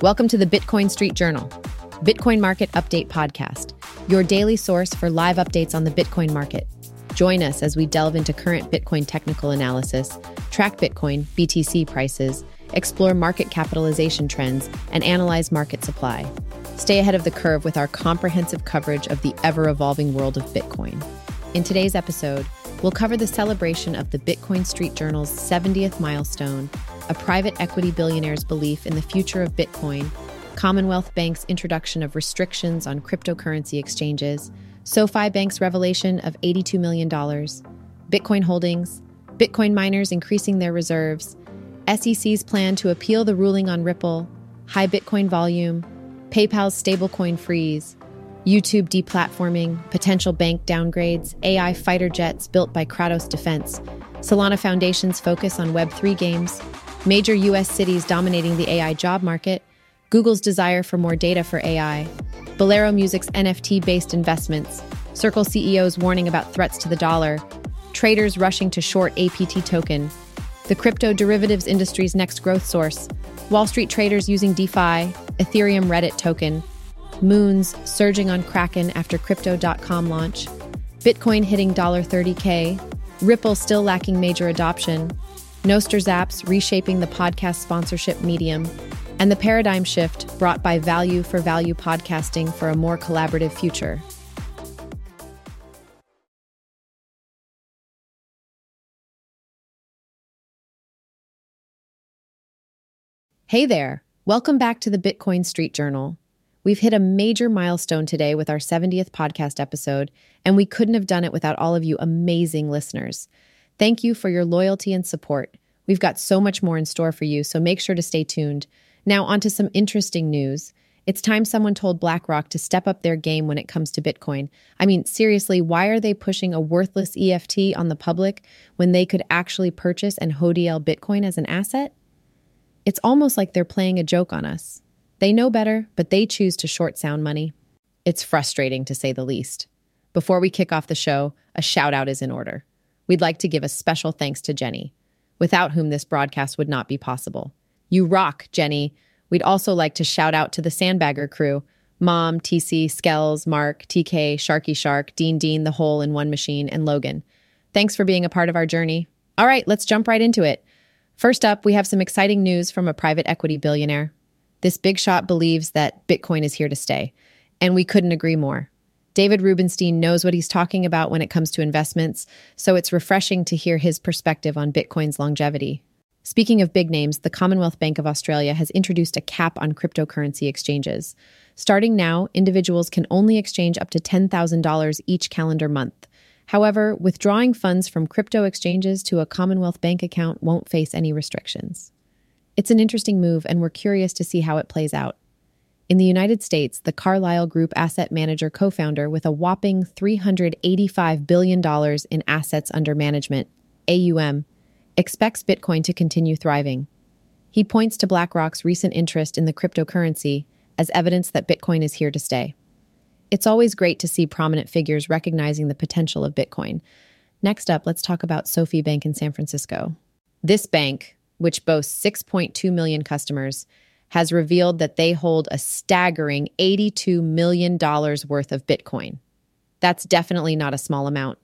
Welcome to the Bitcoin Street Journal, Bitcoin Market Update Podcast, your daily source for live updates on the Bitcoin market. Join us as we delve into current Bitcoin technical analysis, track Bitcoin, BTC prices, explore market capitalization trends, and analyze market supply. Stay ahead of the curve with our comprehensive coverage of the ever evolving world of Bitcoin. In today's episode, we'll cover the celebration of the Bitcoin Street Journal's 70th milestone a private equity billionaire's belief in the future of Bitcoin, Commonwealth Bank's introduction of restrictions on cryptocurrency exchanges, SoFi Bank's revelation of $82 million, Bitcoin holdings, Bitcoin miners increasing their reserves, SEC's plan to appeal the ruling on Ripple, high Bitcoin volume, PayPal's stablecoin freeze, YouTube deplatforming, potential bank downgrades, AI fighter jets built by Kratos Defense, Solana Foundation's focus on Web3 games, major US cities dominating the AI job market, Google's desire for more data for AI, Bolero Music's NFT based investments, Circle CEOs warning about threats to the dollar, traders rushing to short APT token, the crypto derivatives industry's next growth source, Wall Street traders using DeFi, Ethereum Reddit token, Moons surging on Kraken after Crypto.com launch, Bitcoin hitting $30K, Ripple still lacking major adoption, Nostr Zaps reshaping the podcast sponsorship medium, and the paradigm shift brought by value for value podcasting for a more collaborative future. Hey there! Welcome back to the Bitcoin Street Journal. We've hit a major milestone today with our 70th podcast episode, and we couldn't have done it without all of you amazing listeners. Thank you for your loyalty and support. We've got so much more in store for you, so make sure to stay tuned. Now, on to some interesting news. It's time someone told BlackRock to step up their game when it comes to Bitcoin. I mean, seriously, why are they pushing a worthless EFT on the public when they could actually purchase and HODL Bitcoin as an asset? It's almost like they're playing a joke on us. They know better, but they choose to short sound money. It's frustrating to say the least. Before we kick off the show, a shout out is in order we'd like to give a special thanks to Jenny, without whom this broadcast would not be possible. You rock, Jenny. We'd also like to shout out to the Sandbagger crew Mom, TC, Skells, Mark, TK, Sharky Shark, Dean Dean, The Hole in One Machine, and Logan. Thanks for being a part of our journey. All right, let's jump right into it. First up, we have some exciting news from a private equity billionaire. This big shot believes that Bitcoin is here to stay, and we couldn't agree more. David Rubenstein knows what he's talking about when it comes to investments, so it's refreshing to hear his perspective on Bitcoin's longevity. Speaking of big names, the Commonwealth Bank of Australia has introduced a cap on cryptocurrency exchanges. Starting now, individuals can only exchange up to $10,000 each calendar month. However, withdrawing funds from crypto exchanges to a Commonwealth Bank account won't face any restrictions. It's an interesting move, and we're curious to see how it plays out. In the United States, the Carlyle Group Asset Manager co founder with a whopping $385 billion in assets under management, AUM, expects Bitcoin to continue thriving. He points to BlackRock's recent interest in the cryptocurrency as evidence that Bitcoin is here to stay. It's always great to see prominent figures recognizing the potential of Bitcoin. Next up, let's talk about SoFi Bank in San Francisco. This bank, which boasts 6.2 million customers, has revealed that they hold a staggering $82 million worth of Bitcoin. That's definitely not a small amount.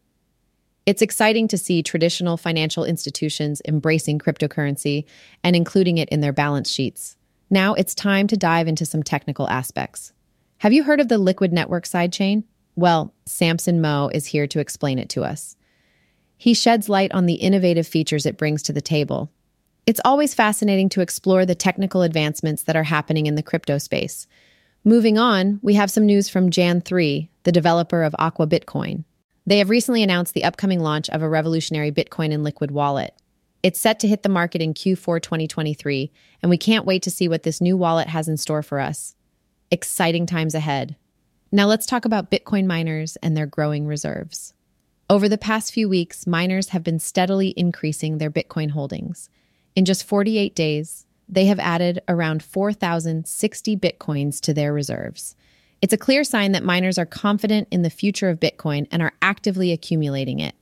It's exciting to see traditional financial institutions embracing cryptocurrency and including it in their balance sheets. Now it's time to dive into some technical aspects. Have you heard of the Liquid Network sidechain? Well, Samson Mow is here to explain it to us. He sheds light on the innovative features it brings to the table it's always fascinating to explore the technical advancements that are happening in the crypto space. Moving on, we have some news from Jan3, the developer of Aqua Bitcoin. They have recently announced the upcoming launch of a revolutionary Bitcoin and Liquid wallet. It's set to hit the market in Q4 2023, and we can't wait to see what this new wallet has in store for us. Exciting times ahead. Now let's talk about Bitcoin miners and their growing reserves. Over the past few weeks, miners have been steadily increasing their Bitcoin holdings. In just 48 days, they have added around 4,060 bitcoins to their reserves. It's a clear sign that miners are confident in the future of Bitcoin and are actively accumulating it.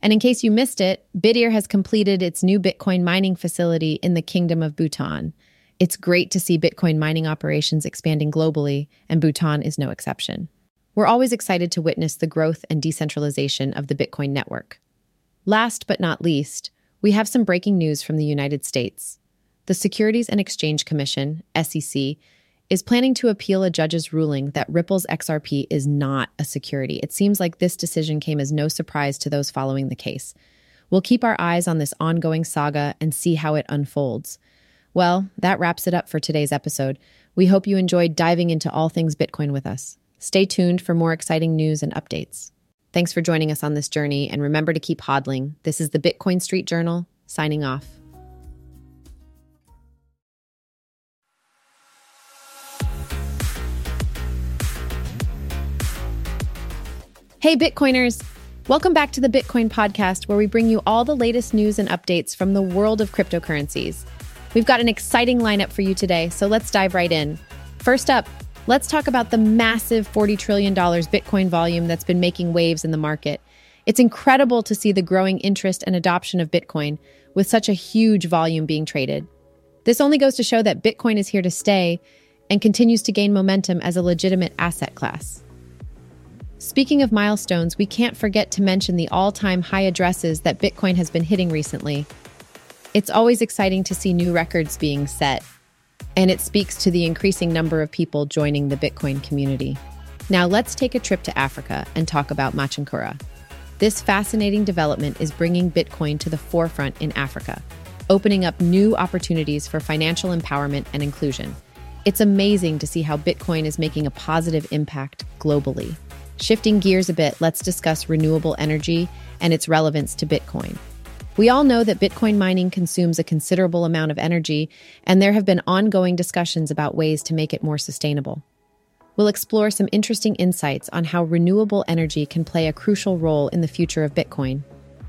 And in case you missed it, Bitdeer has completed its new Bitcoin mining facility in the Kingdom of Bhutan. It's great to see Bitcoin mining operations expanding globally, and Bhutan is no exception. We're always excited to witness the growth and decentralization of the Bitcoin network. Last but not least, we have some breaking news from the United States. The Securities and Exchange Commission, SEC, is planning to appeal a judge's ruling that Ripple's XRP is not a security. It seems like this decision came as no surprise to those following the case. We'll keep our eyes on this ongoing saga and see how it unfolds. Well, that wraps it up for today's episode. We hope you enjoyed diving into all things Bitcoin with us. Stay tuned for more exciting news and updates. Thanks for joining us on this journey, and remember to keep hodling. This is the Bitcoin Street Journal, signing off. Hey, Bitcoiners! Welcome back to the Bitcoin Podcast, where we bring you all the latest news and updates from the world of cryptocurrencies. We've got an exciting lineup for you today, so let's dive right in. First up, let's talk about the massive $40 trillion Bitcoin volume that's been making waves in the market. It's incredible to see the growing interest and adoption of Bitcoin with such a huge volume being traded. This only goes to show that Bitcoin is here to stay and continues to gain momentum as a legitimate asset class. Speaking of milestones, we can't forget to mention the all time high addresses that Bitcoin has been hitting recently. It's always exciting to see new records being set, and it speaks to the increasing number of people joining the Bitcoin community. Now, let's take a trip to Africa and talk about Machankura. This fascinating development is bringing Bitcoin to the forefront in Africa, opening up new opportunities for financial empowerment and inclusion. It's amazing to see how Bitcoin is making a positive impact globally. Shifting gears a bit, let's discuss renewable energy and its relevance to Bitcoin. We all know that Bitcoin mining consumes a considerable amount of energy, and there have been ongoing discussions about ways to make it more sustainable. We'll explore some interesting insights on how renewable energy can play a crucial role in the future of Bitcoin.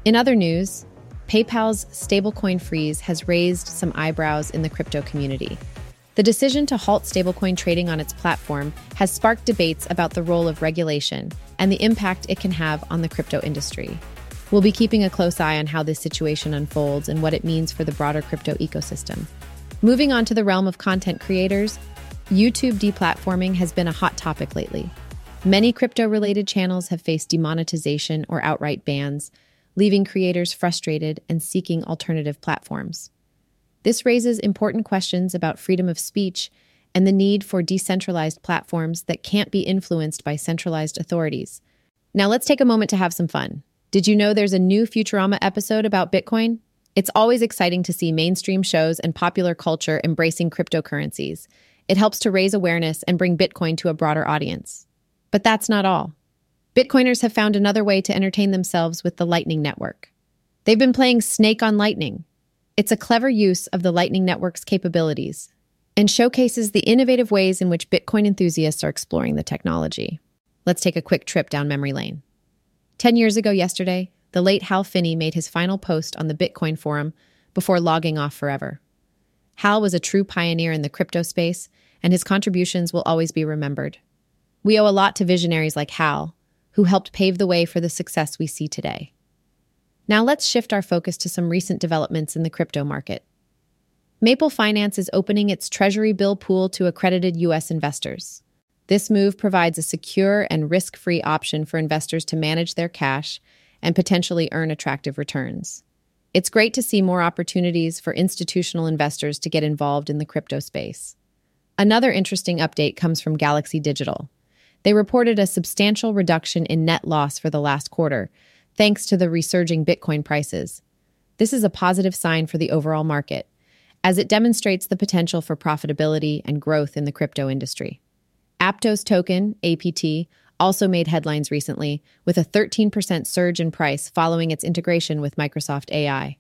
In other news, PayPal's stablecoin freeze has raised some eyebrows in the crypto community. The decision to halt stablecoin trading on its platform has sparked debates about the role of regulation and the impact it can have on the crypto industry. We'll be keeping a close eye on how this situation unfolds and what it means for the broader crypto ecosystem. Moving on to the realm of content creators, YouTube deplatforming has been a hot topic lately. Many crypto related channels have faced demonetization or outright bans, leaving creators frustrated and seeking alternative platforms. This raises important questions about freedom of speech and the need for decentralized platforms that can't be influenced by centralized authorities. Now, let's take a moment to have some fun. Did you know there's a new Futurama episode about Bitcoin? It's always exciting to see mainstream shows and popular culture embracing cryptocurrencies. It helps to raise awareness and bring Bitcoin to a broader audience. But that's not all. Bitcoiners have found another way to entertain themselves with the Lightning Network. They've been playing Snake on Lightning. It's a clever use of the Lightning Network's capabilities and showcases the innovative ways in which Bitcoin enthusiasts are exploring the technology. Let's take a quick trip down memory lane. Ten years ago yesterday, the late Hal Finney made his final post on the Bitcoin forum before logging off forever. Hal was a true pioneer in the crypto space, and his contributions will always be remembered. We owe a lot to visionaries like Hal, who helped pave the way for the success we see today. Now let's shift our focus to some recent developments in the crypto market. Maple Finance is opening its Treasury bill pool to accredited U.S. investors. This move provides a secure and risk free option for investors to manage their cash and potentially earn attractive returns. It's great to see more opportunities for institutional investors to get involved in the crypto space. Another interesting update comes from Galaxy Digital. They reported a substantial reduction in net loss for the last quarter, thanks to the resurging Bitcoin prices. This is a positive sign for the overall market, as it demonstrates the potential for profitability and growth in the crypto industry. Aptos token, APT, also made headlines recently with a 13% surge in price following its integration with Microsoft AI.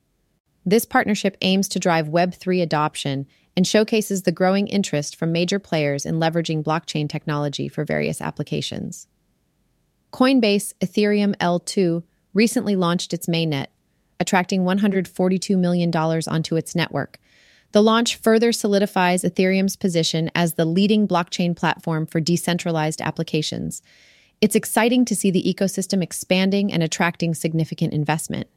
This partnership aims to drive Web3 adoption and showcases the growing interest from major players in leveraging blockchain technology for various applications. Coinbase Ethereum L2 recently launched its mainnet, attracting $142 million onto its network, the launch further solidifies Ethereum's position as the leading blockchain platform for decentralized applications. It's exciting to see the ecosystem expanding and attracting significant investment.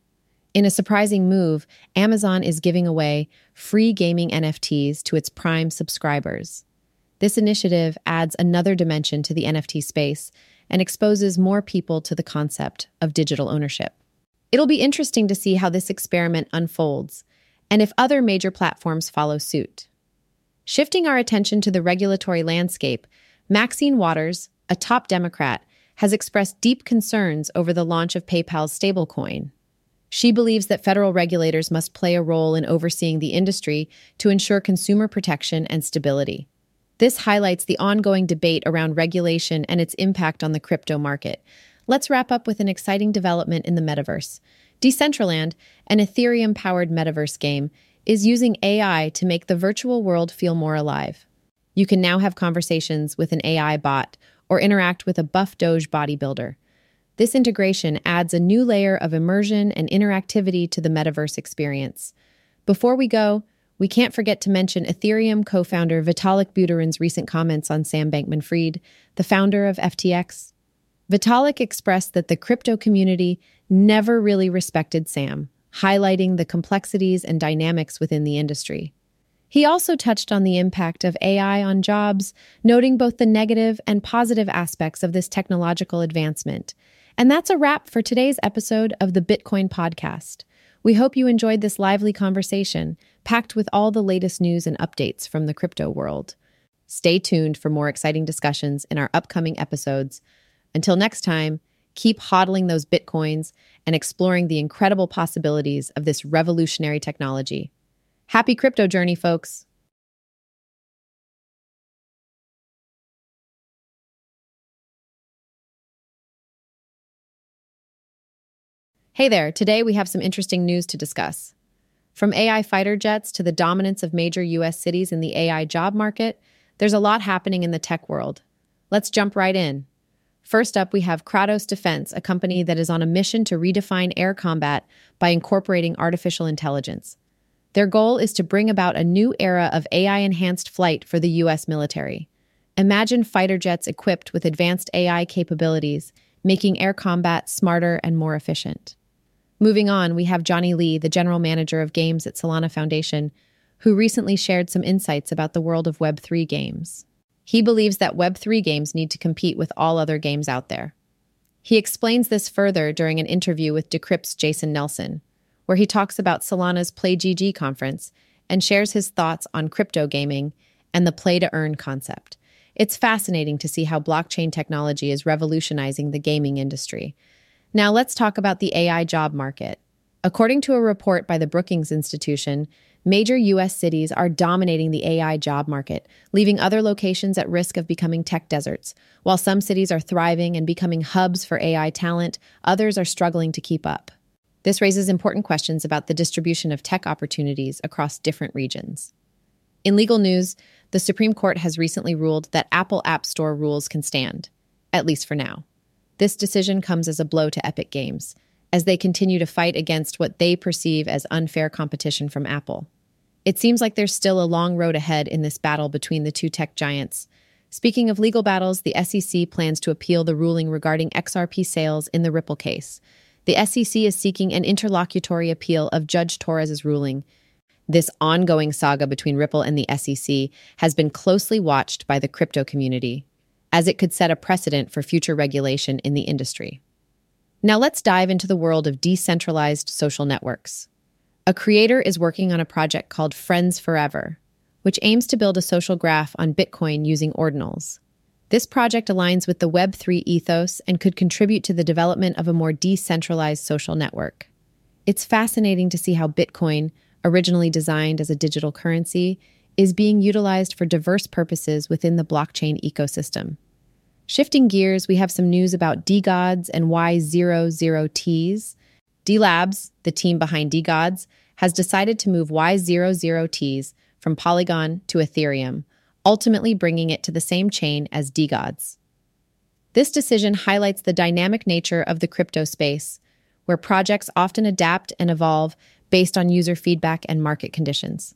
In a surprising move, Amazon is giving away free gaming NFTs to its Prime subscribers. This initiative adds another dimension to the NFT space and exposes more people to the concept of digital ownership. It'll be interesting to see how this experiment unfolds and if other major platforms follow suit. Shifting our attention to the regulatory landscape, Maxine Waters, a top Democrat, has expressed deep concerns over the launch of PayPal's stablecoin. She believes that federal regulators must play a role in overseeing the industry to ensure consumer protection and stability. This highlights the ongoing debate around regulation and its impact on the crypto market. Let's wrap up with an exciting development in the metaverse. Decentraland, an Ethereum powered metaverse game, is using AI to make the virtual world feel more alive. You can now have conversations with an AI bot or interact with a buff Doge bodybuilder. This integration adds a new layer of immersion and interactivity to the metaverse experience. Before we go, we can't forget to mention Ethereum co founder Vitalik Buterin's recent comments on Sam Bankman Fried, the founder of FTX. Vitalik expressed that the crypto community never really respected Sam, highlighting the complexities and dynamics within the industry. He also touched on the impact of AI on jobs, noting both the negative and positive aspects of this technological advancement and that's a wrap for today's episode of the Bitcoin Podcast. We hope you enjoyed this lively conversation, packed with all the latest news and updates from the crypto world. Stay tuned for more exciting discussions in our upcoming episodes. Until next time, keep hodling those Bitcoins and exploring the incredible possibilities of this revolutionary technology. Happy crypto journey, folks! Hey there, today we have some interesting news to discuss. From AI fighter jets to the dominance of major US cities in the AI job market, there's a lot happening in the tech world. Let's jump right in. First up, we have Kratos Defense, a company that is on a mission to redefine air combat by incorporating artificial intelligence. Their goal is to bring about a new era of AI enhanced flight for the US military. Imagine fighter jets equipped with advanced AI capabilities, making air combat smarter and more efficient. Moving on, we have Johnny Lee, the general manager of games at Solana Foundation, who recently shared some insights about the world of Web3 games. He believes that Web3 games need to compete with all other games out there. He explains this further during an interview with Decrypt's Jason Nelson, where he talks about Solana's PlayGG conference and shares his thoughts on crypto gaming and the play to earn concept. It's fascinating to see how blockchain technology is revolutionizing the gaming industry now let's talk about the AI job market. According to a report by the Brookings Institution, major U.S. cities are dominating the AI job market, leaving other locations at risk of becoming tech deserts. While some cities are thriving and becoming hubs for AI talent, others are struggling to keep up. This raises important questions about the distribution of tech opportunities across different regions. In legal news, the Supreme Court has recently ruled that Apple App Store rules can stand, at least for now. This decision comes as a blow to Epic Games, as they continue to fight against what they perceive as unfair competition from Apple. It seems like there's still a long road ahead in this battle between the two tech giants. Speaking of legal battles, the SEC plans to appeal the ruling regarding XRP sales in the Ripple case. The SEC is seeking an interlocutory appeal of Judge Torres's ruling. This ongoing saga between Ripple and the SEC has been closely watched by the crypto community as it could set a precedent for future regulation in the industry. Now let's dive into the world of decentralized social networks. A creator is working on a project called Friends Forever, which aims to build a social graph on Bitcoin using ordinals. This project aligns with the Web3 ethos and could contribute to the development of a more decentralized social network. It's fascinating to see how Bitcoin, originally designed as a digital currency, is being utilized for diverse purposes within the blockchain ecosystem. Shifting gears, we have some news about DeGods and Y00Ts. D Labs, the team behind DeGods, has decided to move Y00Ts from Polygon to Ethereum, ultimately bringing it to the same chain as DeGods. This decision highlights the dynamic nature of the crypto space, where projects often adapt and evolve based on user feedback and market conditions.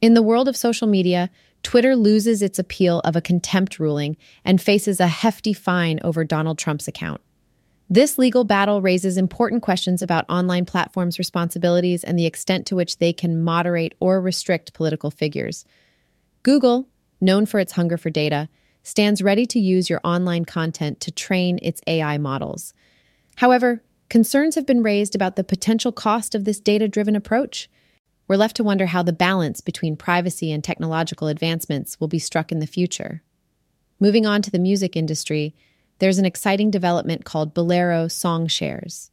In the world of social media, Twitter loses its appeal of a contempt ruling and faces a hefty fine over Donald Trump's account. This legal battle raises important questions about online platforms' responsibilities and the extent to which they can moderate or restrict political figures. Google, known for its hunger for data, stands ready to use your online content to train its AI models. However, concerns have been raised about the potential cost of this data driven approach. We're left to wonder how the balance between privacy and technological advancements will be struck in the future. Moving on to the music industry, there's an exciting development called Bolero Song Shares.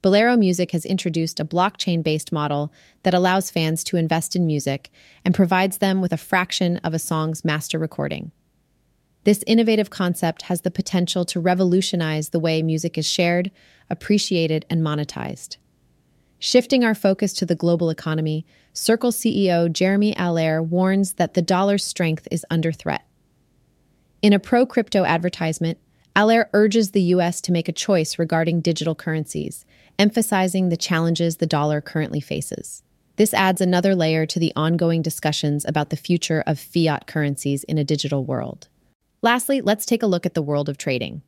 Bolero Music has introduced a blockchain based model that allows fans to invest in music and provides them with a fraction of a song's master recording. This innovative concept has the potential to revolutionize the way music is shared, appreciated, and monetized. Shifting our focus to the global economy, Circle CEO Jeremy Allaire warns that the dollar's strength is under threat. In a pro crypto advertisement, Allaire urges the U.S. to make a choice regarding digital currencies, emphasizing the challenges the dollar currently faces. This adds another layer to the ongoing discussions about the future of fiat currencies in a digital world. Lastly, let's take a look at the world of trading.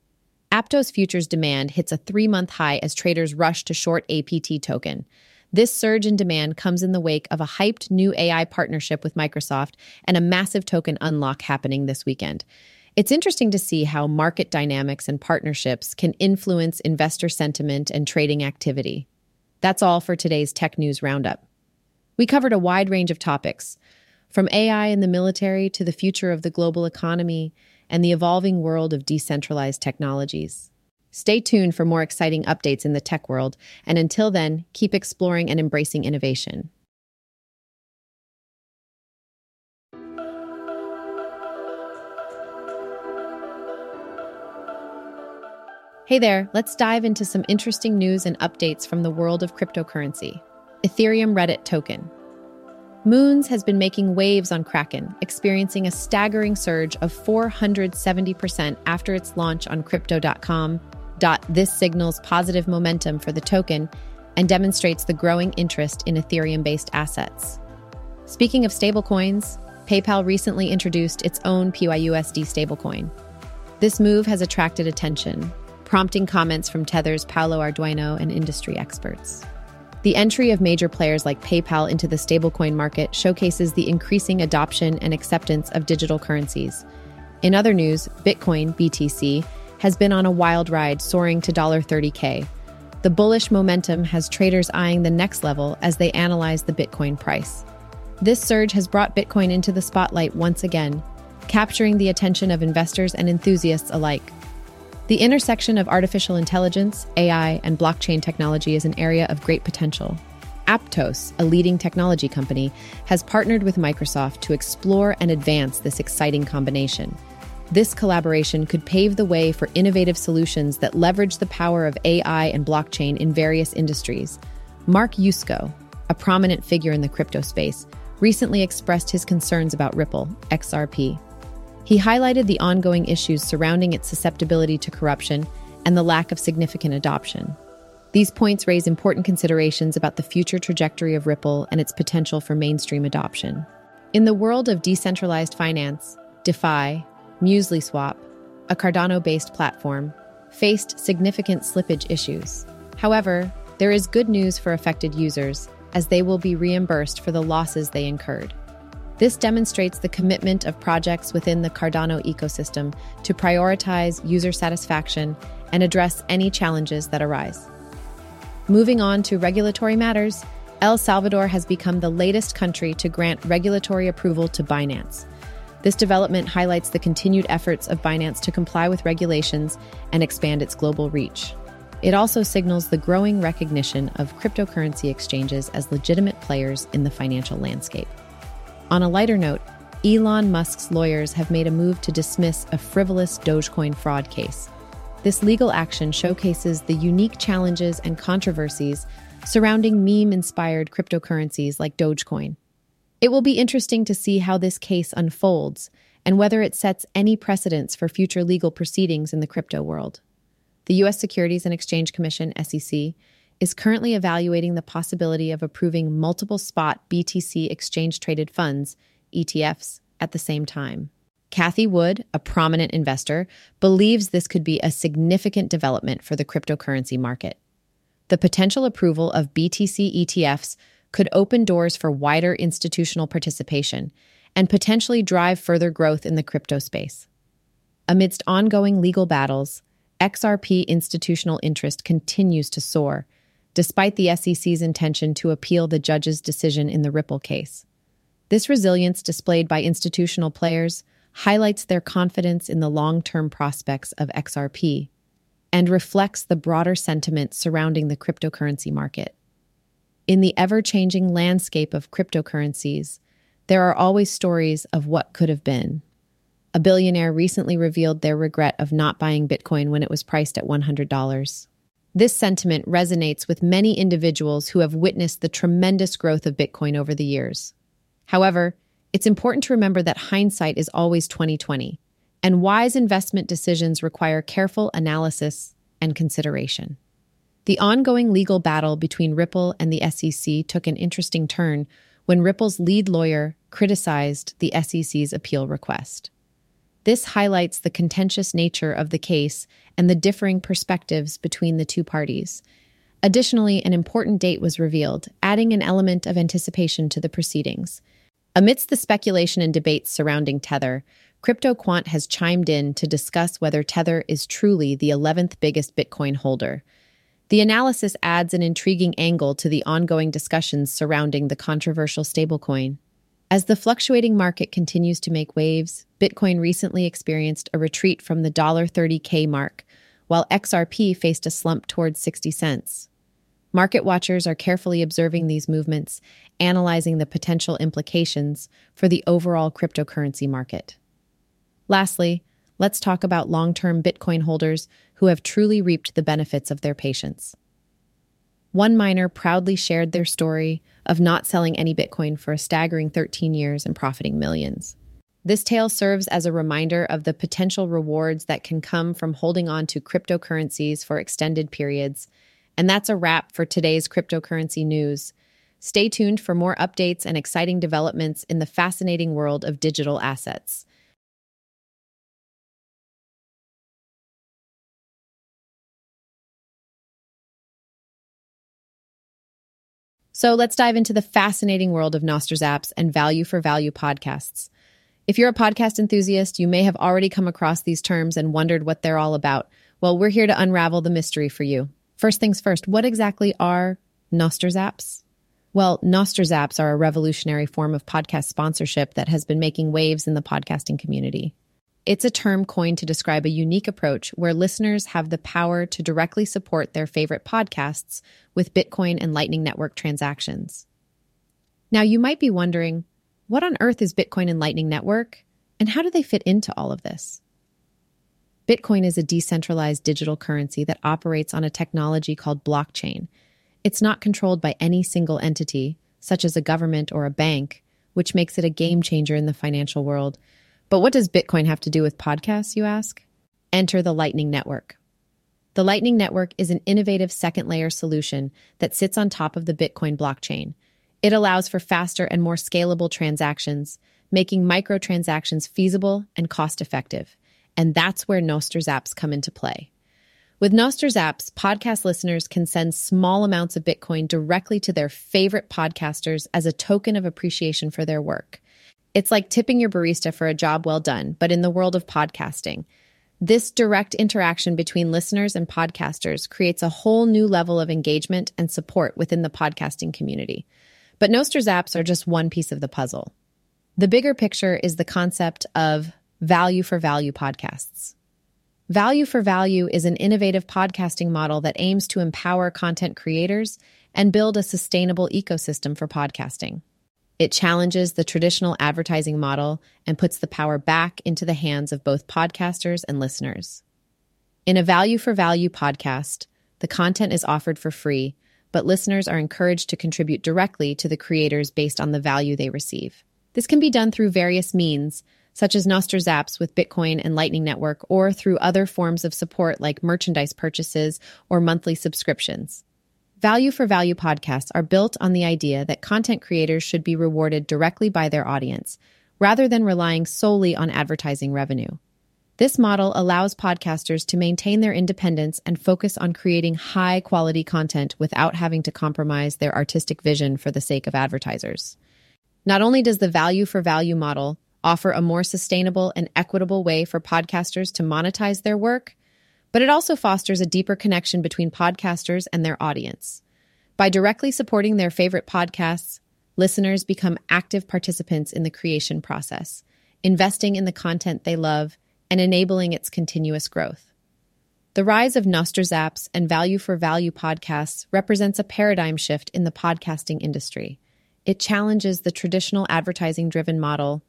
Aptos futures demand hits a three month high as traders rush to short APT token. This surge in demand comes in the wake of a hyped new AI partnership with Microsoft and a massive token unlock happening this weekend. It's interesting to see how market dynamics and partnerships can influence investor sentiment and trading activity. That's all for today's Tech News Roundup. We covered a wide range of topics, from AI in the military to the future of the global economy and the evolving world of decentralized technologies. Stay tuned for more exciting updates in the tech world, and until then, keep exploring and embracing innovation. Hey there, let's dive into some interesting news and updates from the world of cryptocurrency. Ethereum Reddit token. Moons has been making waves on Kraken, experiencing a staggering surge of 470% after its launch on crypto.com. This signals positive momentum for the token and demonstrates the growing interest in Ethereum based assets. Speaking of stablecoins, PayPal recently introduced its own PYUSD stablecoin. This move has attracted attention, prompting comments from Tether's Paolo Ardoino and industry experts. The entry of major players like PayPal into the stablecoin market showcases the increasing adoption and acceptance of digital currencies. In other news, Bitcoin, BTC, has been on a wild ride, soaring to $30K. The bullish momentum has traders eyeing the next level as they analyze the Bitcoin price. This surge has brought Bitcoin into the spotlight once again, capturing the attention of investors and enthusiasts alike. The intersection of artificial intelligence, AI, and blockchain technology is an area of great potential. Aptos, a leading technology company, has partnered with Microsoft to explore and advance this exciting combination. This collaboration could pave the way for innovative solutions that leverage the power of AI and blockchain in various industries. Mark Yusko, a prominent figure in the crypto space, recently expressed his concerns about Ripple, XRP. He highlighted the ongoing issues surrounding its susceptibility to corruption and the lack of significant adoption. These points raise important considerations about the future trajectory of Ripple and its potential for mainstream adoption. In the world of decentralized finance, DeFi, MuesliSwap, a Cardano based platform, faced significant slippage issues. However, there is good news for affected users, as they will be reimbursed for the losses they incurred. This demonstrates the commitment of projects within the Cardano ecosystem to prioritize user satisfaction and address any challenges that arise. Moving on to regulatory matters, El Salvador has become the latest country to grant regulatory approval to Binance. This development highlights the continued efforts of Binance to comply with regulations and expand its global reach. It also signals the growing recognition of cryptocurrency exchanges as legitimate players in the financial landscape. On a lighter note, Elon Musk's lawyers have made a move to dismiss a frivolous Dogecoin fraud case. This legal action showcases the unique challenges and controversies surrounding meme inspired cryptocurrencies like Dogecoin. It will be interesting to see how this case unfolds and whether it sets any precedents for future legal proceedings in the crypto world. The U.S. Securities and Exchange Commission, SEC, is currently evaluating the possibility of approving multiple spot BTC exchange traded funds, ETFs, at the same time. Cathie Wood, a prominent investor, believes this could be a significant development for the cryptocurrency market. The potential approval of BTC ETFs could open doors for wider institutional participation and potentially drive further growth in the crypto space. Amidst ongoing legal battles, XRP institutional interest continues to soar, despite the SEC's intention to appeal the judge's decision in the Ripple case. This resilience displayed by institutional players highlights their confidence in the long term prospects of XRP and reflects the broader sentiment surrounding the cryptocurrency market. In the ever changing landscape of cryptocurrencies, there are always stories of what could have been. A billionaire recently revealed their regret of not buying Bitcoin when it was priced at $100. This sentiment resonates with many individuals who have witnessed the tremendous growth of Bitcoin over the years. However, it's important to remember that hindsight is always 2020, and wise investment decisions require careful analysis and consideration. The ongoing legal battle between Ripple and the SEC took an interesting turn when Ripple's lead lawyer criticized the SEC's appeal request. This highlights the contentious nature of the case and the differing perspectives between the two parties. Additionally, an important date was revealed, adding an element of anticipation to the proceedings. Amidst the speculation and debates surrounding Tether, CryptoQuant has chimed in to discuss whether Tether is truly the 11th biggest Bitcoin holder. The analysis adds an intriguing angle to the ongoing discussions surrounding the controversial stablecoin. As the fluctuating market continues to make waves, Bitcoin recently experienced a retreat from the $30K mark, while XRP faced a slump towards 60 cents. Market watchers are carefully observing these movements, analyzing the potential implications for the overall cryptocurrency market. Lastly, let's talk about long term Bitcoin holders who have truly reaped the benefits of their patience. One miner proudly shared their story of not selling any Bitcoin for a staggering 13 years and profiting millions. This tale serves as a reminder of the potential rewards that can come from holding on to cryptocurrencies for extended periods and that's a wrap for today's cryptocurrency news. Stay tuned for more updates and exciting developments in the fascinating world of digital assets. So let's dive into the fascinating world of Nostr Zaps and value for value podcasts. If you're a podcast enthusiast, you may have already come across these terms and wondered what they're all about. Well, we're here to unravel the mystery for you. First things first, what exactly are Nostr Zaps? Well, Nostr Zaps are a revolutionary form of podcast sponsorship that has been making waves in the podcasting community. It's a term coined to describe a unique approach where listeners have the power to directly support their favorite podcasts with Bitcoin and Lightning Network transactions. Now, you might be wondering what on earth is Bitcoin and Lightning Network, and how do they fit into all of this? Bitcoin is a decentralized digital currency that operates on a technology called blockchain. It's not controlled by any single entity, such as a government or a bank, which makes it a game changer in the financial world. But what does Bitcoin have to do with podcasts, you ask? Enter the Lightning Network. The Lightning Network is an innovative second layer solution that sits on top of the Bitcoin blockchain. It allows for faster and more scalable transactions, making microtransactions feasible and cost effective. And that's where Nostr Zaps come into play. With Nostr Zaps, podcast listeners can send small amounts of Bitcoin directly to their favorite podcasters as a token of appreciation for their work. It's like tipping your barista for a job well done, but in the world of podcasting. This direct interaction between listeners and podcasters creates a whole new level of engagement and support within the podcasting community. But Nostr Zaps are just one piece of the puzzle. The bigger picture is the concept of Value for Value podcasts. Value for Value is an innovative podcasting model that aims to empower content creators and build a sustainable ecosystem for podcasting. It challenges the traditional advertising model and puts the power back into the hands of both podcasters and listeners. In a Value for Value podcast, the content is offered for free, but listeners are encouraged to contribute directly to the creators based on the value they receive. This can be done through various means, such as Nostr Zaps with Bitcoin and Lightning Network, or through other forms of support like merchandise purchases or monthly subscriptions. Value for Value podcasts are built on the idea that content creators should be rewarded directly by their audience, rather than relying solely on advertising revenue. This model allows podcasters to maintain their independence and focus on creating high quality content without having to compromise their artistic vision for the sake of advertisers. Not only does the value for value model offer a more sustainable and equitable way for podcasters to monetize their work, but it also fosters a deeper connection between podcasters and their audience. By directly supporting their favorite podcasts, listeners become active participants in the creation process, investing in the content they love and enabling its continuous growth. The rise of Nostr and value for value podcasts represents a paradigm shift in the podcasting industry. It challenges the traditional advertising driven model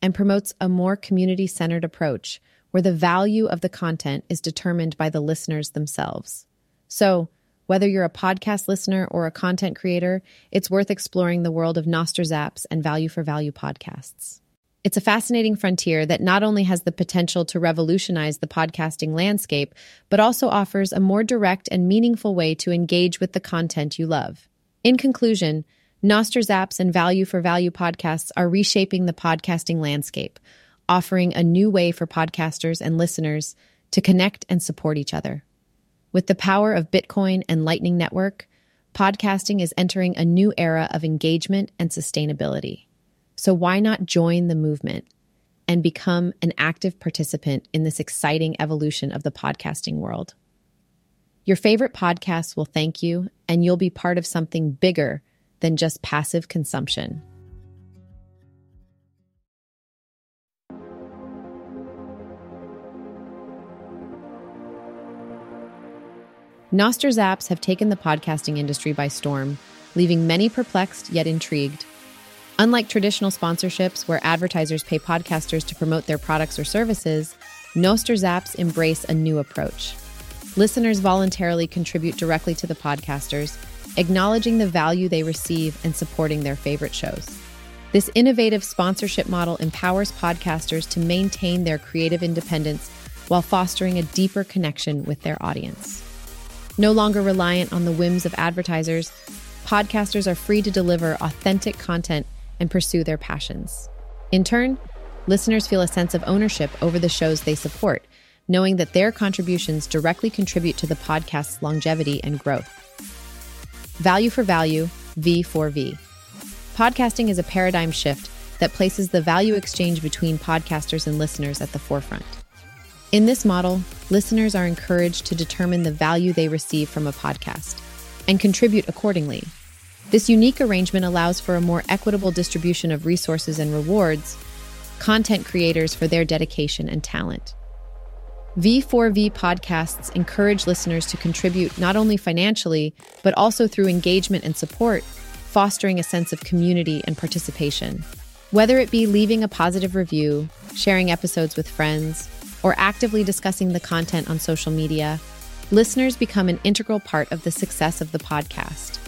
and promotes a more community centered approach where the value of the content is determined by the listeners themselves. So, whether you're a podcast listener or a content creator, it's worth exploring the world of Nostr Zaps and value for value podcasts. It's a fascinating frontier that not only has the potential to revolutionize the podcasting landscape, but also offers a more direct and meaningful way to engage with the content you love. In conclusion, Nostr Zaps and Value for Value podcasts are reshaping the podcasting landscape, offering a new way for podcasters and listeners to connect and support each other. With the power of Bitcoin and Lightning Network, podcasting is entering a new era of engagement and sustainability. So why not join the movement and become an active participant in this exciting evolution of the podcasting world? Your favorite podcasts will thank you, and you'll be part of something bigger than just passive consumption. Nostr Zaps have taken the podcasting industry by storm, leaving many perplexed yet intrigued. Unlike traditional sponsorships where advertisers pay podcasters to promote their products or services, Nostr Zaps embrace a new approach. Listeners voluntarily contribute directly to the podcasters, acknowledging the value they receive and supporting their favorite shows. This innovative sponsorship model empowers podcasters to maintain their creative independence while fostering a deeper connection with their audience. No longer reliant on the whims of advertisers, podcasters are free to deliver authentic content and pursue their passions. In turn, listeners feel a sense of ownership over the shows they support, knowing that their contributions directly contribute to the podcast's longevity and growth. Value for value, V for V. Podcasting is a paradigm shift that places the value exchange between podcasters and listeners at the forefront. In this model, listeners are encouraged to determine the value they receive from a podcast and contribute accordingly, this unique arrangement allows for a more equitable distribution of resources and rewards content creators for their dedication and talent. V4V podcasts encourage listeners to contribute not only financially, but also through engagement and support, fostering a sense of community and participation. Whether it be leaving a positive review, sharing episodes with friends, or actively discussing the content on social media, listeners become an integral part of the success of the podcast.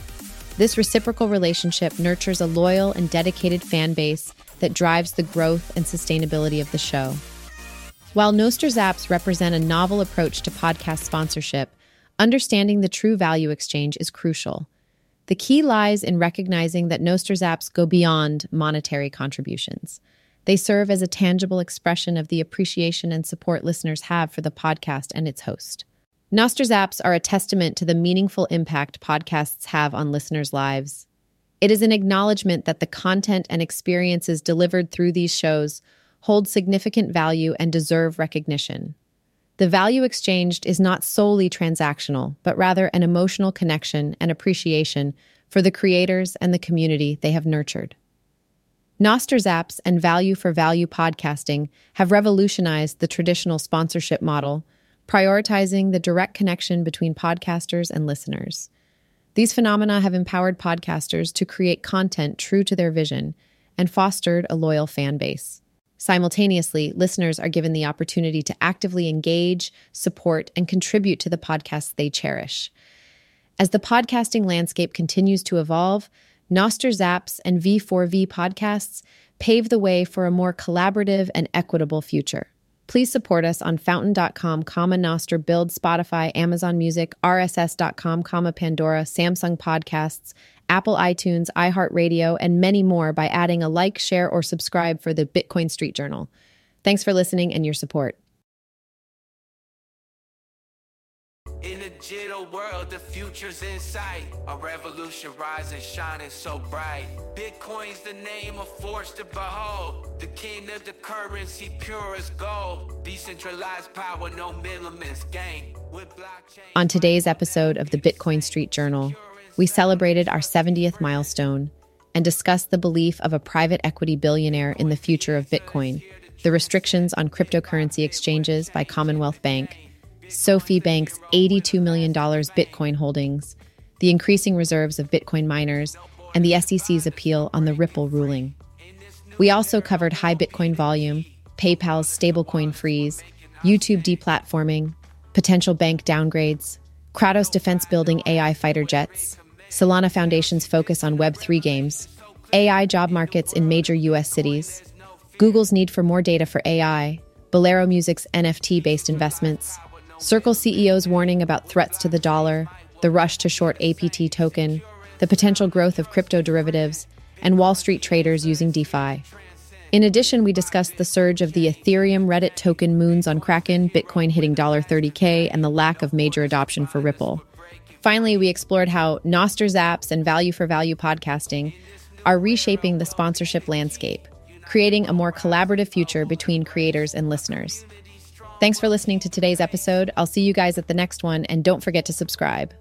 This reciprocal relationship nurtures a loyal and dedicated fan base that drives the growth and sustainability of the show. While Nostr Zaps represent a novel approach to podcast sponsorship, understanding the true value exchange is crucial. The key lies in recognizing that Nostr Zaps go beyond monetary contributions. They serve as a tangible expression of the appreciation and support listeners have for the podcast and its host. Nostr Zaps are a testament to the meaningful impact podcasts have on listeners' lives. It is an acknowledgement that the content and experiences delivered through these shows hold significant value and deserve recognition. The value exchanged is not solely transactional, but rather an emotional connection and appreciation for the creators and the community they have nurtured. Nostr Zaps and Value for Value podcasting have revolutionized the traditional sponsorship model prioritizing the direct connection between podcasters and listeners. These phenomena have empowered podcasters to create content true to their vision and fostered a loyal fan base. Simultaneously, listeners are given the opportunity to actively engage, support, and contribute to the podcasts they cherish. As the podcasting landscape continues to evolve, Nostr Zaps and V4V podcasts pave the way for a more collaborative and equitable future. Please support us on fountain.com, comma Nostr, Build, Spotify, Amazon Music, RSS.com, comma Pandora, Samsung Podcasts, Apple iTunes, iHeartRadio, and many more by adding a like, share, or subscribe for the Bitcoin Street Journal. Thanks for listening and your support. World, the future's in sight. A revolution rising, shining so bright. Bitcoin's the name of force to behold. The king of the currency, pure as gold. Decentralized power, no middleman's gain. On today's episode of the Bitcoin Street Journal, we celebrated our 70th milestone and discussed the belief of a private equity billionaire in the future of Bitcoin, the restrictions on cryptocurrency exchanges by Commonwealth Bank, SoFi Bank's $82 million Bitcoin holdings, the increasing reserves of Bitcoin miners, and the SEC's appeal on the Ripple ruling. We also covered high Bitcoin volume, PayPal's stablecoin freeze, YouTube deplatforming, potential bank downgrades, Kratos defense building AI fighter jets, Solana Foundation's focus on Web3 games, AI job markets in major US cities, Google's need for more data for AI, Bolero Music's NFT based investments, Circle CEO's warning about threats to the dollar, the rush to short APT token, the potential growth of crypto derivatives, and Wall Street traders using DeFi. In addition, we discussed the surge of the Ethereum Reddit token moons on Kraken, Bitcoin hitting $30K, and the lack of major adoption for Ripple. Finally, we explored how Nostr Zaps and value for value podcasting are reshaping the sponsorship landscape, creating a more collaborative future between creators and listeners. Thanks for listening to today's episode. I'll see you guys at the next one, and don't forget to subscribe.